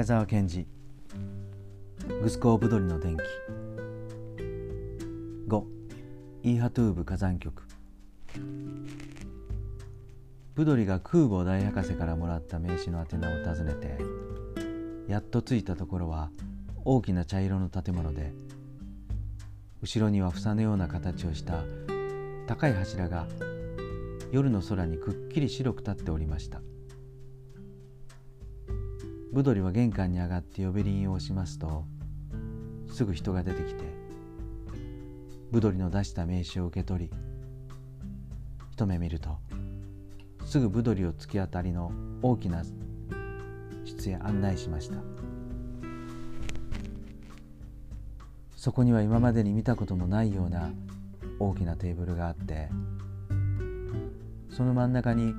宮沢賢治。グスコーブドリの電気。5イーハトゥーブ火山局。ブドリが空母大博士からもらった名刺の宛名を訪ねてやっと着いたところは大きな茶色の建物で後ろには房のような形をした高い柱が夜の空にくっきり白く立っておりました。ブドリは玄関に上がって呼び鈴を押しますとすぐ人が出てきてブドリの出した名刺を受け取り一目見るとすぐブドリを突き当たりの大きな室へ案内しました。そこには今までに見たこともないような大きなテーブルがあってその真ん中に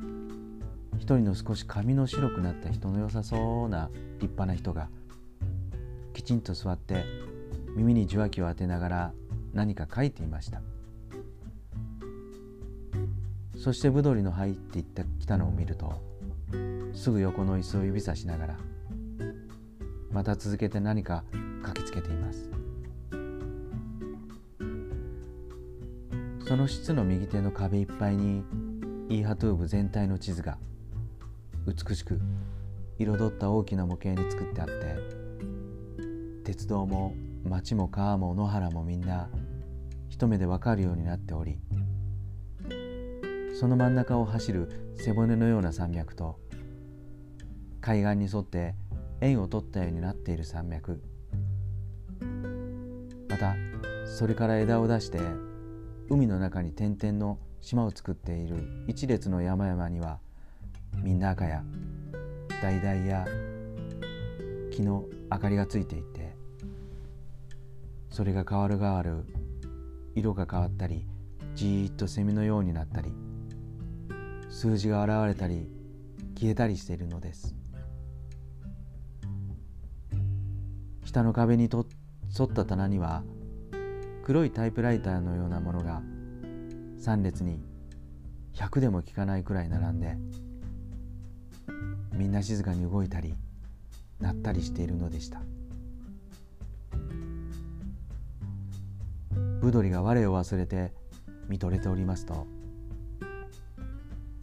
一人の少し髪の白くなった人の良さそうな立派な人がきちんと座って耳に受話器を当てながら何か書いていました。そしてブドリの入っていった来たのを見るとすぐ横の椅子を指さしながらまた続けて何か書きつけています。その室の右手の壁いっぱいにイーハトゥーブ全体の地図が美しく彩った大きな模型に作ってあって鉄道も町も川も野原もみんな一目でわかるようになっておりその真ん中を走る背骨のような山脈と海岸に沿って円を取ったようになっている山脈。またそれから枝を出して海の中に点々の島を作っている一列の山々にはみんな赤や橙や木の明かりがついていてそれが変わる変わる色が変わったりじーっとセミのようになったり数字が現れたり消えたりしているのです。下の壁にと沿った棚には黒いタイプライターのようなものが3列に100でも効かないくらい並んでみんな静かに動いたり鳴ったりしているのでした。ブドリが我を忘れて見とれておりますと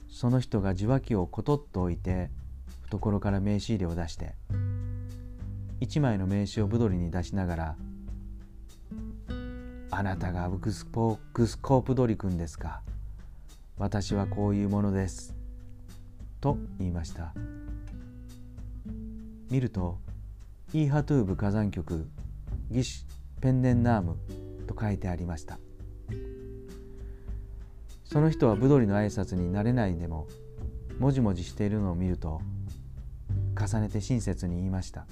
その人が受話器をコトッと置いて懐から名刺入れを出して一枚の名刺をブドリに出しながら「あなたがグスポグスコープドリ君ですか？私はこういうものです」と言いました。見るとイーハトゥーブ火山局ギシュペンネンナームと書いてありました。その人はブドリの挨拶に慣れないでももじもじしているのを見ると重ねて親切に言いました。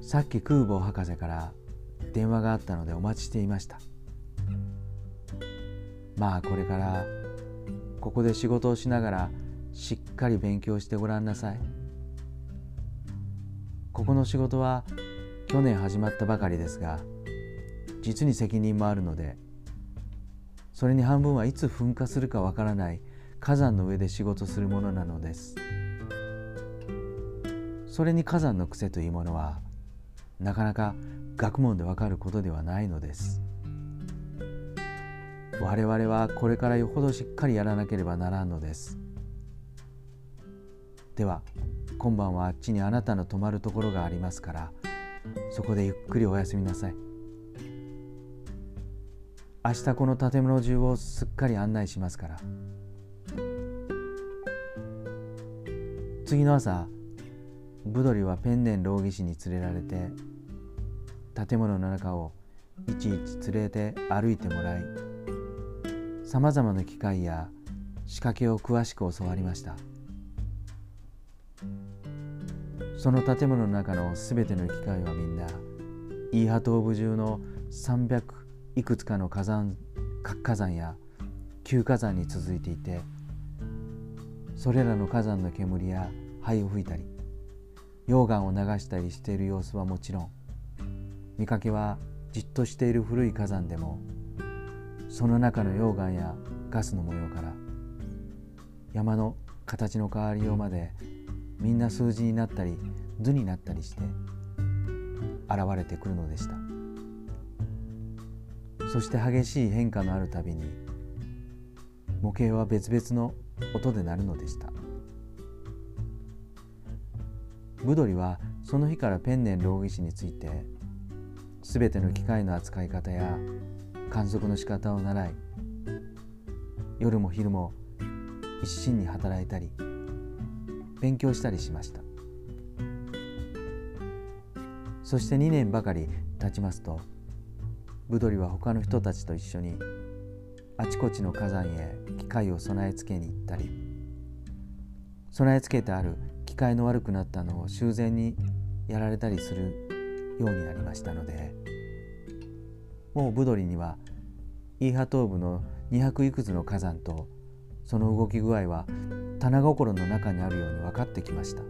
さっき空母博士から電話があったのでお待ちしていました。まあこれからここで仕事をしながらかり勉強してごらんなさい。ここの仕事は去年始まったばかりですが実に責任もあるのでそれに半分はいつ噴火するかわからない火山の上で仕事するものなのです。それに火山の癖というものはなかなか学問でわかることではないのです。我々はこれからよほどしっかりやらなければならんのです。では今晩はあっちにあなたの泊まるところがありますからそこでゆっくりお休みなさい。明日この建物中をすっかり案内しますから。次の朝ブドリはペンネン老技師に連れられて建物の中をいちいち連れて歩いてもらいさまざまな機械や仕掛けを詳しく教わりました。その建物の中のすべての機械はみんなイーハトーブ中の300いくつかの火山活火山や旧火山に続いていてそれらの火山の煙や灰を吹いたり溶岩を流したりしている様子はもちろん見かけはじっとしている古い火山でもその中の溶岩やガスの模様から山の形の変わりようまでみんな数字になったり図になったりして現れてくるのでした。そして激しい変化のあるたびに模型は別々の音で鳴るのでした。ブドリはその日からペンネン老技師について全ての機械の扱い方や観測の仕方を習い夜も昼も一心に働いたり勉強したりしました。そして2年ばかり経ちますとブドリは他の人たちと一緒にあちこちの火山へ機械を備え付けに行ったり備え付けてある機械の悪くなったのを修繕にやられたりするようになりましたのでもうブドリにはイーハ東部の200いくつの火山とその動き具合は棚心の中にあるように分かってきました。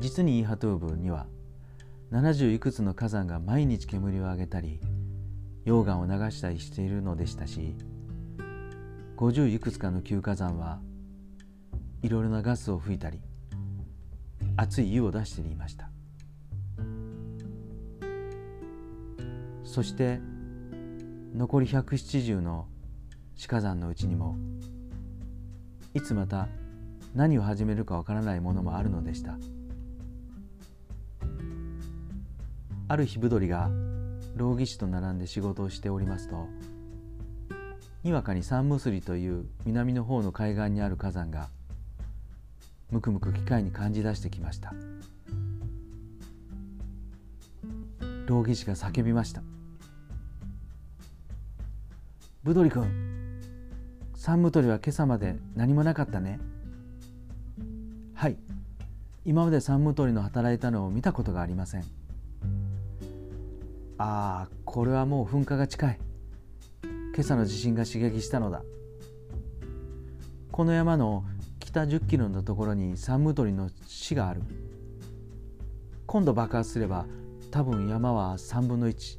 実にイーハトゥーブには70いくつの火山が毎日煙を上げたり溶岩を流したりしているのでしたし50いくつかの旧火山はいろいろなガスを吹いたり熱い湯を出していました。そして残り170の死火山のうちにもいつまた何を始めるかわからないものもあるのでした。ある日ぶどりが老技師と並んで仕事をしておりますとにわかに三ムスリという南の方の海岸にある火山がむくむく機械に感じ出してきました。老技師が叫びました「ブドリ君三ムトリは今朝まで何もなかったね」「はい。今まで三ムトリの働いたのを見たことがありません」ああこれはもう噴火が近い。今朝の地震が刺激したのだ。この山の北10キロのところにサンムトリの死がある。今度爆発すれば多分山は3分の1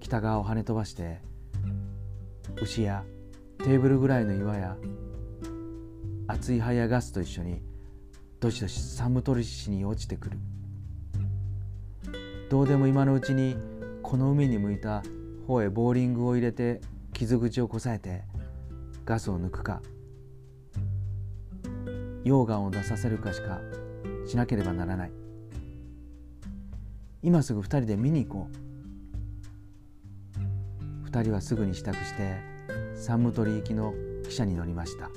北側を跳ね飛ばして牛やテーブルぐらいの岩や熱い灰やガスと一緒にどしどしサムトリ市に落ちてくる。どうでも今のうちにこの海に向いた方へボーリングを入れて傷口をこさえてガスを抜くか溶岩を出させるかしかしなければならない。今すぐ2人で見に行こう。2人はすぐに支度してサンムトリ行きの汽車に乗りました。